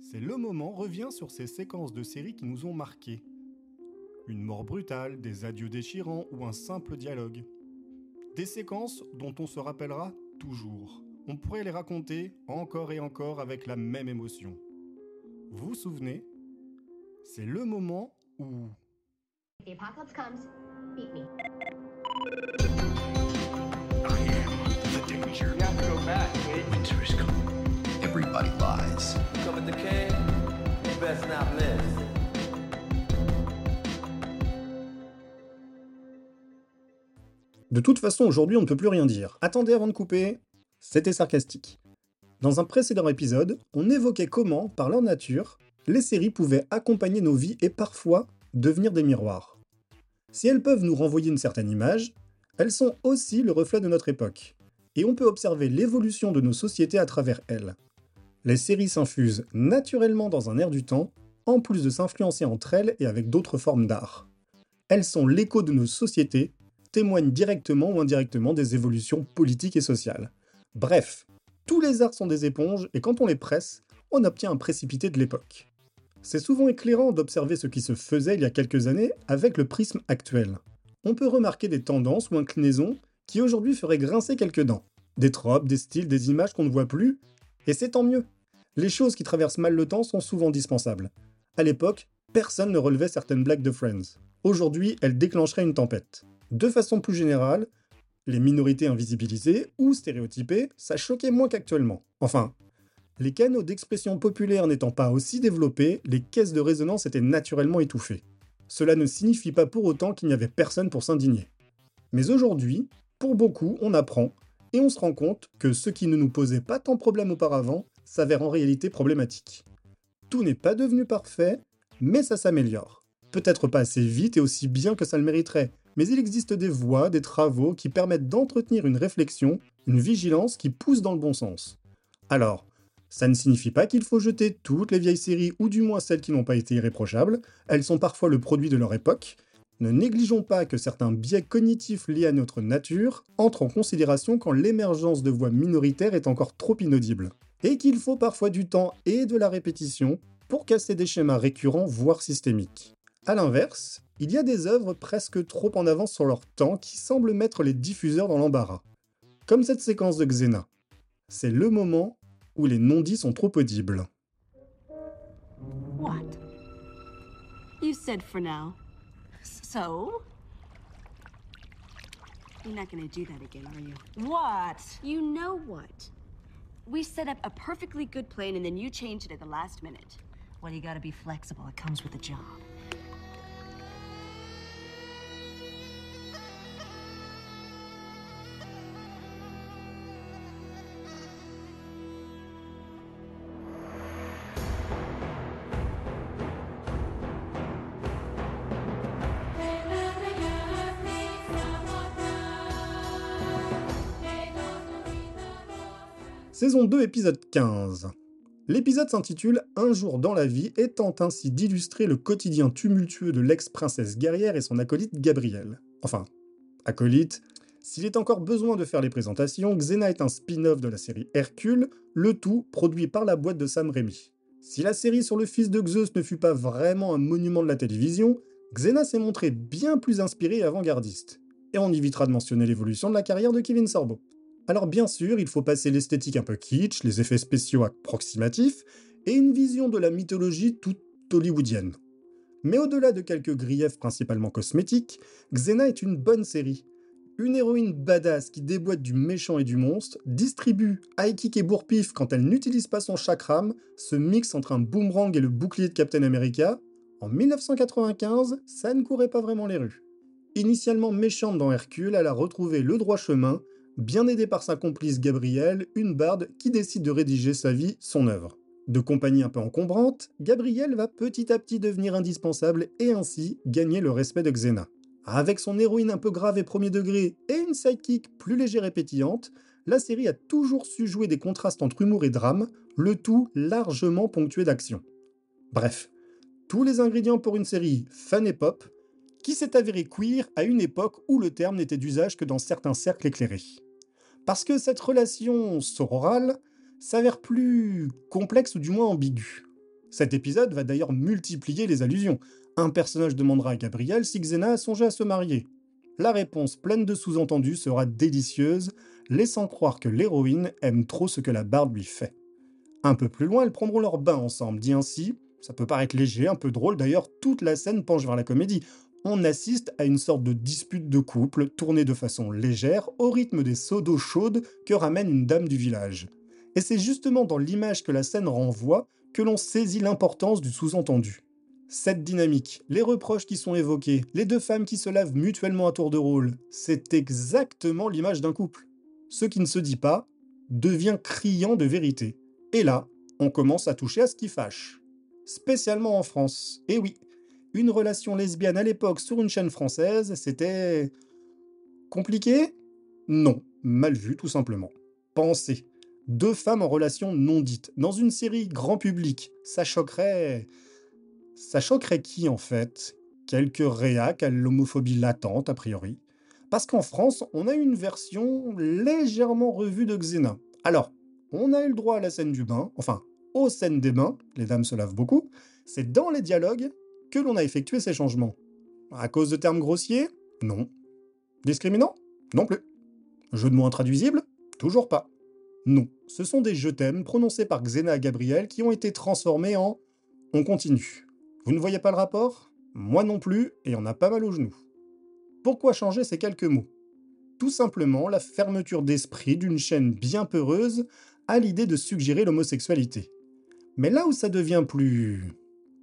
C'est le moment revient sur ces séquences de séries qui nous ont marqués. Une mort brutale, des adieux déchirants ou un simple dialogue. Des séquences dont on se rappellera toujours. On pourrait les raconter encore et encore avec la même émotion. Vous vous souvenez? C'est le moment où... If the apocalypse comes, beat me. The danger. You have to go back, Wade. Winter is coming. Everybody lies. De toute façon, aujourd'hui, on ne peut plus rien dire. Attendez avant de couper, c'était sarcastique. Dans un précédent épisode, on évoquait comment, par leur nature, les séries pouvaient accompagner nos vies et parfois devenir des miroirs. Si elles peuvent nous renvoyer une certaine image, elles sont aussi le reflet de notre époque, et on peut observer l'évolution de nos sociétés à travers elles. Les séries s'infusent naturellement dans un air du temps, en plus de s'influencer entre elles et avec d'autres formes d'art. Elles sont l'écho de nos sociétés, témoignent directement ou indirectement des évolutions politiques et sociales. Bref, tous les arts sont des éponges et quand on les presse, on obtient un précipité de l'époque. C'est souvent éclairant d'observer ce qui se faisait il y a quelques années avec le prisme actuel. On peut remarquer des tendances ou inclinaisons qui aujourd'hui feraient grincer quelques dents. Des tropes, des styles, des images qu'on ne voit plus, et c'est tant mieux. Les choses qui traversent mal le temps sont souvent dispensables. À l'époque, personne ne relevait certaines blagues de Friends. Aujourd'hui, elles déclencheraient une tempête. De façon plus générale, les minorités invisibilisées ou stéréotypées, ça choquait moins qu'actuellement. Enfin, les canaux d'expression populaire n'étant pas aussi développés, les caisses de résonance étaient naturellement étouffées. Cela ne signifie pas pour autant qu'il n'y avait personne pour s'indigner. Mais aujourd'hui, pour beaucoup, on apprend et on se rend compte que ce qui ne nous posait pas tant problème auparavant s'avère en réalité problématique. Tout n'est pas devenu parfait, mais ça s'améliore. Peut-être pas assez vite et aussi bien que ça le mériterait, mais il existe des voies, des travaux qui permettent d'entretenir une réflexion, une vigilance qui pousse dans le bon sens. Alors, ça ne signifie pas qu'il faut jeter toutes les vieilles séries, ou du moins celles qui n'ont pas été irréprochables, elles sont parfois le produit de leur époque. Ne négligeons pas que certains biais cognitifs liés à notre nature entrent en considération quand l'émergence de voix minoritaires est encore trop inaudible. Et qu'il faut parfois du temps et de la répétition pour casser des schémas récurrents, voire systémiques. A l'inverse, il y a des œuvres presque trop en avance sur leur temps qui semblent mettre les diffuseurs dans l'embarras. Comme cette séquence de Xena. C'est le moment où les non-dits sont trop audibles. What? You said for now. So? You're not gonna do that again, are you? What? You know what? We set up a perfectly good plan and then you changed it at the last minute. Well, you gotta be flexible. It comes with the job. Saison 2, épisode 15. L'épisode s'intitule Un jour dans la vie et tente ainsi d'illustrer le quotidien tumultueux de l'ex-princesse guerrière et son acolyte Gabriel. Enfin, acolyte, s'il est encore besoin de faire les présentations, Xena est un spin-off de la série Hercule, le tout produit par la boîte de Sam Raimi. Si la série sur le fils de Zeus ne fut pas vraiment un monument de la télévision, Xena s'est montré bien plus inspiré et avant-gardiste. Et on évitera de mentionner l'évolution de la carrière de Kevin Sorbo. Alors bien sûr, il faut passer l'esthétique un peu kitsch, les effets spéciaux approximatifs, et une vision de la mythologie toute hollywoodienne. Mais au-delà de quelques griefs principalement cosmétiques, Xena est une bonne série. Une héroïne badass qui déboîte du méchant et du monstre, distribue high kick et bourpif quand elle n'utilise pas son chakram, ce mix entre un boomerang et le bouclier de Captain America. En 1995, ça ne courait pas vraiment les rues. Initialement méchante dans Hercule, elle a retrouvé le droit chemin bien aidé par sa complice Gabrielle, une barde qui décide de rédiger sa vie, son œuvre. De compagnie un peu encombrante, Gabrielle va petit à petit devenir indispensable et ainsi gagner le respect de Xena. Avec son héroïne un peu grave et premier degré et une sidekick plus légère et pétillante, la série a toujours su jouer des contrastes entre humour et drame, le tout largement ponctué d'action. Bref, tous les ingrédients pour une série fun et pop, qui s'est avérée queer à une époque où le terme n'était d'usage que dans certains cercles éclairés. Parce que cette relation sororale s'avère plus complexe ou du moins ambiguë. Cet épisode va d'ailleurs multiplier les allusions. Un personnage demandera à Gabriel si Xena a songé à se marier. La réponse pleine de sous-entendus sera délicieuse, laissant croire que l'héroïne aime trop ce que la barbe lui fait. Un peu plus loin, elles prendront leur bain ensemble, dit ainsi. Ça peut paraître léger, un peu drôle, d'ailleurs toute la scène penche vers la comédie. On assiste à une sorte de dispute de couple, tournée de façon légère, au rythme des seaux d'eau chaude que ramène une dame du village. Et c'est justement dans l'image que la scène renvoie que l'on saisit l'importance du sous-entendu. Cette dynamique, les reproches qui sont évoqués, les deux femmes qui se lavent mutuellement à tour de rôle, c'est exactement l'image d'un couple. Ce qui ne se dit pas devient criant de vérité. Et là, on commence à toucher à ce qui fâche. Spécialement en France. Et oui, une relation lesbienne à l'époque sur une chaîne française, c'était... compliqué? Non, mal vu tout simplement. Pensez, deux femmes en relation non dite, dans une série grand public, ça choquerait... Ça choquerait qui en fait? Quelques réacs à l'homophobie latente a priori. Parce qu'en France, on a une version légèrement revue de Xena. Alors, on a eu le droit à la scène du bain, enfin, aux scènes des bains, les dames se lavent beaucoup, c'est dans les dialogues que l'on a effectué ces changements. À cause de termes grossiers? Non. Discriminants? Non plus. Jeu de mots intraduisibles Toujours pas. Non, ce sont des je t'aime prononcés par Xena et Gabriel qui ont été transformés en on continue. Vous ne voyez pas le rapport? Moi non plus, et on a pas mal aux genoux. Pourquoi changer ces quelques mots? Tout simplement la fermeture d'esprit d'une chaîne bien peureuse à l'idée de suggérer l'homosexualité. Mais là où ça devient plus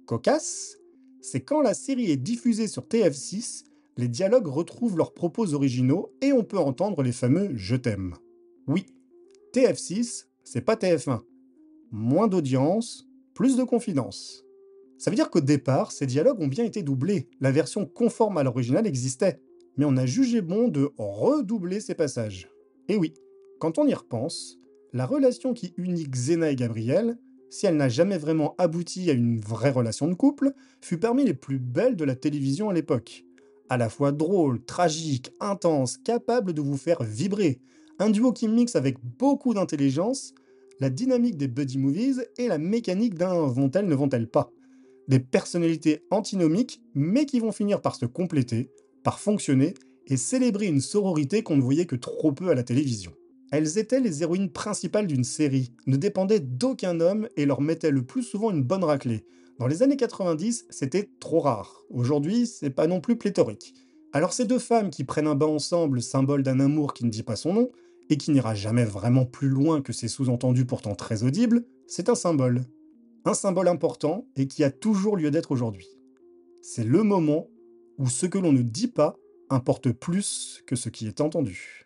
cocasse, c'est quand la série est diffusée sur TF6, les dialogues retrouvent leurs propos originaux et on peut entendre les fameux Je t'aime. Oui, TF6, c'est pas TF1. Moins d'audience, plus de confidence. Ça veut dire qu'au départ, ces dialogues ont bien été doublés. La version conforme à l'original existait. Mais on a jugé bon de redoubler ces passages. Et oui, quand on y repense, la relation qui unit Xena et Gabriel, si elle n'a jamais vraiment abouti à une vraie relation de couple, fut parmi les plus belles de la télévision à l'époque. À la fois drôle, tragique, intense, capable de vous faire vibrer. Un duo qui mixe avec beaucoup d'intelligence la dynamique des buddy movies et la mécanique d'un vont-elles, ne vont-elles pas. Des personnalités antinomiques, mais qui vont finir par se compléter, par fonctionner et célébrer une sororité qu'on ne voyait que trop peu à la télévision. Elles étaient les héroïnes principales d'une série, ne dépendaient d'aucun homme et leur mettaient le plus souvent une bonne raclée. Dans les années 90, c'était trop rare. Aujourd'hui, c'est pas non plus pléthorique. Alors ces deux femmes qui prennent un bain ensemble, symbole d'un amour qui ne dit pas son nom, et qui n'ira jamais vraiment plus loin que ces sous-entendus pourtant très audibles, c'est un symbole. Un symbole important et qui a toujours lieu d'être aujourd'hui. C'est le moment où ce que l'on ne dit pas importe plus que ce qui est entendu.